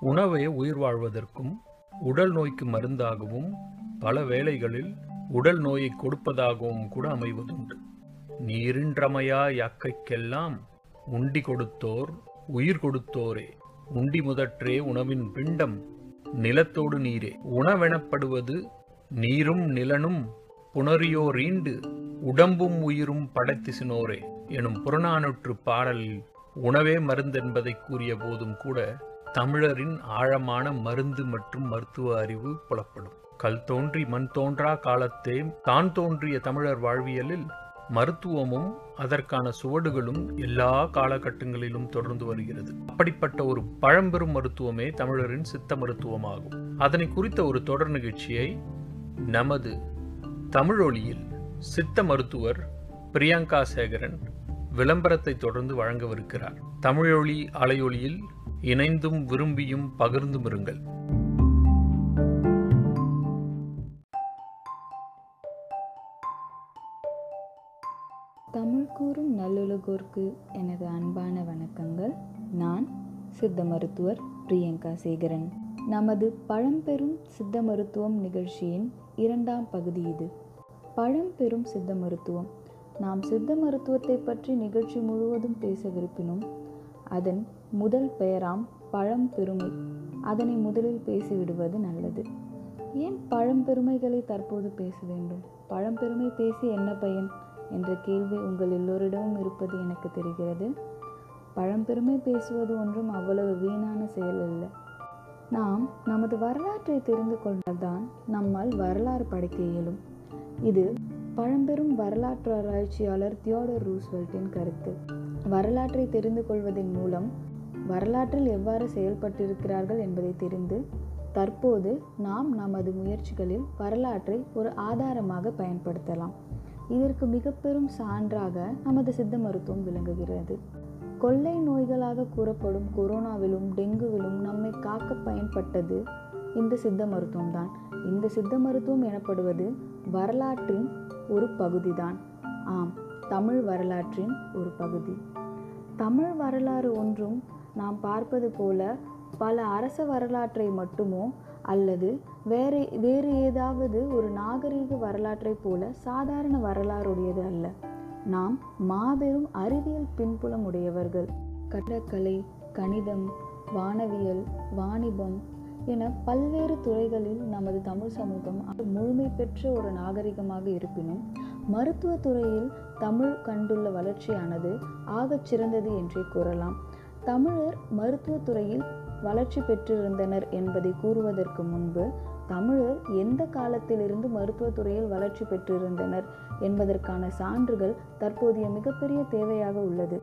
உணவே உயிர் வாழ்வதற்கும் உடல் நோய்க்கு மருந்தாகவும் பல வேளைகளில் உடல் நோயை கொடுப்பதாகவும் கூட அமைவதுண்டு. நீரின்றமையா யாக்கைக்கெல்லாம் உண்டி கொடுத்தோர் உயிர் கொடுத்தோரே உண்டி முதற்றே உணவின் பிண்டம் நிலத்தோடு நீரே. உணவெனப்படுவது நீரும் நிலனும் புணரியோரீண்டு உடம்பும் உயிரும் படைத்திசினோரே எனும் புறநானூற்று பாடலில் உணவே மருந்தென்பதை கூறிய போதும் கூட தமிழரின் ஆழமான மருந்து மற்றும் மருத்துவ அறிவு புலப்படும். கல் தோன்றி மண் தோன்றா காலத்தே தான் தோன்றிய தமிழர் வாழ்வியலில் மருத்துவமும் அதற்கான சுவடுகளும் எல்லா காலகட்டங்களிலும் தொடர்ந்து வருகிறது. அப்படிப்பட்ட ஒரு பழம்பெரும் மருத்துவமே தமிழரின் சித்த மருத்துவமாகும். அதனை குறித்த ஒரு தொடர் நிகழ்ச்சியை நமது தமிழொலியில் சித்த மருத்துவர் பிரியங்கா சேகரன் விளம்பரத்தை தொடர்ந்து வழங்கவிருக்கிறார். தமிழொலி அலையொலியில் இணைந்தும் விரும்பியும் பகிர்ந்தும் இருங்கள். தமிழ் கூறும் நல்லுலகோர்க்கு எனது அன்பான வணக்கங்கள். நான் சித்த மருத்துவர் பிரியங்கா சேகரன். நமது பழம்பெரும் சித்த மருத்துவம் நிகழ்ச்சியின் இரண்டாம் பகுதி இது. பழம்பெரும் சித்த மருத்துவம். நாம் சித்த மருத்துவத்தை பற்றி நிகழ்ச்சி முழுவதும் பேச விருப்பினும் அதன் முதல் பெயராம் பழம்பெருமை அதனை முதலில் பேசிவிடுவது நல்லது. ஏன் பழம்பெருமைகளை தற்போது பேச வேண்டும்? பழம்பெருமை பேசி என்ன பயன்? என்ற கேள்வி உங்கள் எல்லோரிடமும் இருப்பது எனக்கு தெரிகிறது. பழம்பெருமை பேசுவது ஒன்றும் அவ்வளவு வீணான செயல் அல்ல. நாம் நமது வரலாற்றை தெரிந்து கொண்டால்தான் நம்மால் வரலாறு படைக்க இயலும். இது பழம்பெரும் வரலாற்று ஆராய்ச்சியாளர் தியோடர் ரூஸ்வெல்ட்டின் கருத்து. வரலாற்றை தெரிந்து கொள்வதன் மூலம் வரலாற்றில் எவ்வாறு செயல்பட்டிருக்கிறார்கள் என்பதை தெரிந்து தற்போது நாம் நமது முயற்சிகளில் வரலாற்றை ஒரு ஆதாரமாக பயன்படுத்தலாம். இதற்கு மிக பெரும் சான்றாக நமது சித்த மருத்துவம் விளங்குகிறது. கொள்ளை நோய்களாக கூறப்படும் கொரோனாவிலும் டெங்குவிலும் நம்மை காக்க பயன்பட்டது இந்த சித்த மருத்துவம் தான் இந்த சித்த மருத்துவம் எனப்படுவது வரலாற்றின் ஒரு பகுதிதான். ஆம் தமிழ் வரலாற்றின் ஒரு பகுதி. தமிழ் வரலாறு ஒன்றும் நாம் பார்ப்பது போல பல அரச வரலாற்றை மட்டுமோ அல்லது வேறு வேறு ஏதாவது ஒரு நாகரீக வரலாற்றை போல சாதாரண வரலாறுடையது அல்ல. நாம் மாபெரும் அறிவியல் பின்புலம் உடையவர்கள். கட்டக்கலை கணிதம் வானவியல் வாணிபம் என பல்வேறு துறைகளில் நமது தமிழ் சமூகம் முழுமை பெற்ற ஒரு நாகரிகமாக இருப்பினும் மருத்துவ துறையில் தமிழ் கண்டுள்ள வளர்ச்சியானது ஆகச் சிறந்தது என்றே கூறலாம். தமிழர் மருத்துவத்துறையில் வளர்ச்சி பெற்றிருந்தனர் என்பதை கூறுவதற்கு முன்பு தமிழர் எந்த காலத்திலிருந்து மருத்துவத்துறையில் வளர்ச்சி பெற்றிருந்தனர் என்பதற்கான சான்றுகள் தற்போதைய மிகப்பெரிய தேவையாக உள்ளது.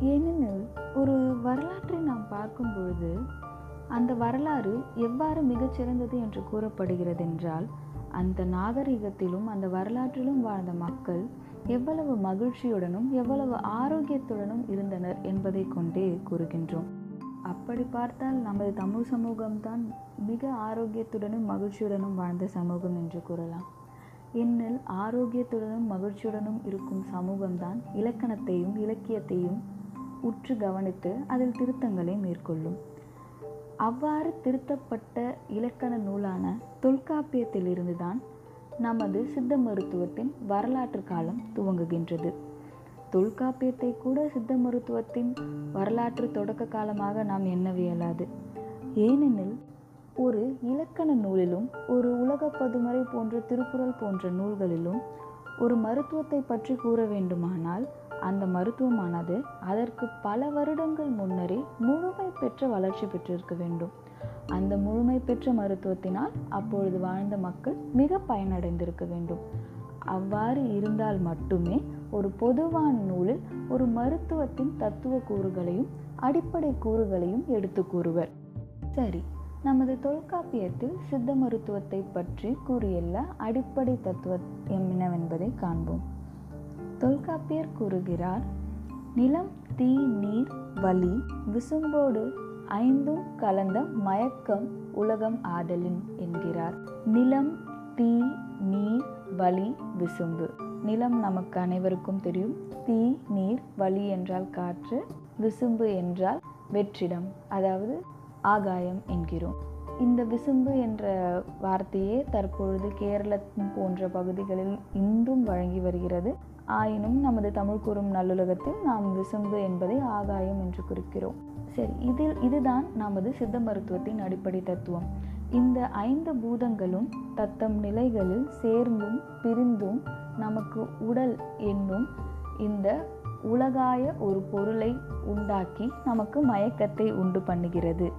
ஏனெனில் ஒரு வரலாற்றை நாம் பார்க்கும் பொழுது அந்த வரலாறு எவ்வாறு மிகச்சிறந்தது என்று கூறப்படுகிறது என்றால் அந்த நாகரிகத்திலும் அந்த வரலாற்றிலும் வாழ்ந்த மக்கள் எவ்வளவு மகிழ்ச்சியுடனும் எவ்வளவு ஆரோக்கியத்துடனும் இருந்தனர் என்பதை கொண்டே கூறுகின்றோம். அப்படி பார்த்தால் நமது தமிழ் சமூகம்தான் மிக ஆரோக்கியத்துடனும் மகிழ்ச்சியுடனும் வாழ்ந்த சமூகம் என்று கூறலாம். என்னில் ஆரோக்கியத்துடனும் மகிழ்ச்சியுடனும் இருக்கும் சமூகம்தான் இலக்கணத்தையும் இலக்கியத்தையும் உற்று கவனித்து அதில் திருத்தங்களை மேற்கொள்ளும். அவ்வாறு திருத்தப்பட்ட இலக்கண நூலான தொல்காப்பியத்திலிருந்து தான் நமது சித்த மருத்துவத்தின் வரலாற்று காலம் துவங்குகின்றது. தொல்காப்பியத்தை கூட சித்த மருத்துவத்தின் வரலாற்று தொடக்க காலமாக நாம் எண்ணவியலாது ஏனெனில் ஒரு இலக்கண நூலிலும் ஒரு உலக பதுமறை போன்ற திருக்குறள் போன்ற நூல்களிலும் ஒரு மருத்துவத்தை பற்றி கூற வேண்டுமானால் அந்த மருத்துவமானது அதற்கு பல வருடங்கள் முன்னரே முழுமை பெற்ற வளர்ச்சி பெற்றிருக்க வேண்டும். அந்த முழுமை பெற்ற மருத்துவத்தினால் அப்பொழுது வாழ்ந்த மக்கள் மிக பயனடைந்திருக்க வேண்டும். அவ்வாறு இருந்தால் மட்டுமே ஒரு பொதுவான நூலில் ஒரு மருத்துவத்தின் தத்துவ கூறுகளையும் அடிப்படை கூறுகளையும் எடுத்து கூறுவர். சரி நமது தொல்காப்பியத்தில் சித்த மருத்துவத்தை பற்றி கூறியுள்ள அடிப்படை தத்துவம் என்னவென்பதை காண்போம். தொல்காப்பியர் கூறுகிறார் நிலம் தீ நீர் வலி விசும்போடு ஐந்தும் கலந்த மயக்கம் உலகம் ஆதலின் என்கிறார். நிலம் தீ நீர் வலி விசும்பு. நிலம் நமக்கு அனைவருக்கும் தெரியும். தீ நீர் வலி என்றால் காற்று விசும்பு என்றால் வெற்றிடம் அதாவது ஆகாயம் என்கிறோம். இந்த விசும்பு என்ற வார்த்தையே தற்பொழுது கேரளம் போன்ற பகுதிகளில் இன்றும் வழங்கி வருகிறது. ஆயினும் நமது தமிழ் கூறும் நல்லுலகத்தில் நாம் விசும்பு என்பதை ஆகாயம் என்று குறிக்கிறோம். சரி இதில் இதுதான் நமது சித்த மருத்துவத்தின் அடிப்படை தத்துவம். இந்த ஐந்து பூதங்களும் தத்தம் நிலைகளில் சேர்ந்தும் பிரிந்தும் நமக்கு உடல் என்னும் இந்த உலகாய ஒரு பொருளை உண்டாக்கி நமக்கு மயக்கத்தை உண்டு பண்ணுகிறது.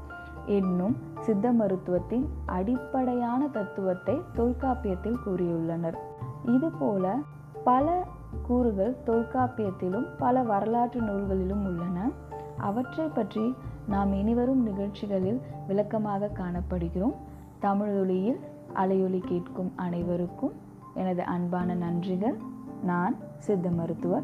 என்னும் சித்த மருத்துவத்தின் அடிப்படையான தத்துவத்தை தொல்காப்பியத்தில் கூறியுள்ளனர். இதுபோல பல கூறுகள் தொல்காப்பியத்திலும் பல வரலாற்று நூல்களிலும் உள்ளன. அவற்றை பற்றி நாம் இனிவரும் நிகழ்ச்சிகளில் விளக்கமாக காணப்படுகிறோம். தமிழொலியில் அலையொலி கேட்கும் அனைவருக்கும் எனது அன்பான நன்றிகள். நான் சித்த மருத்துவர்.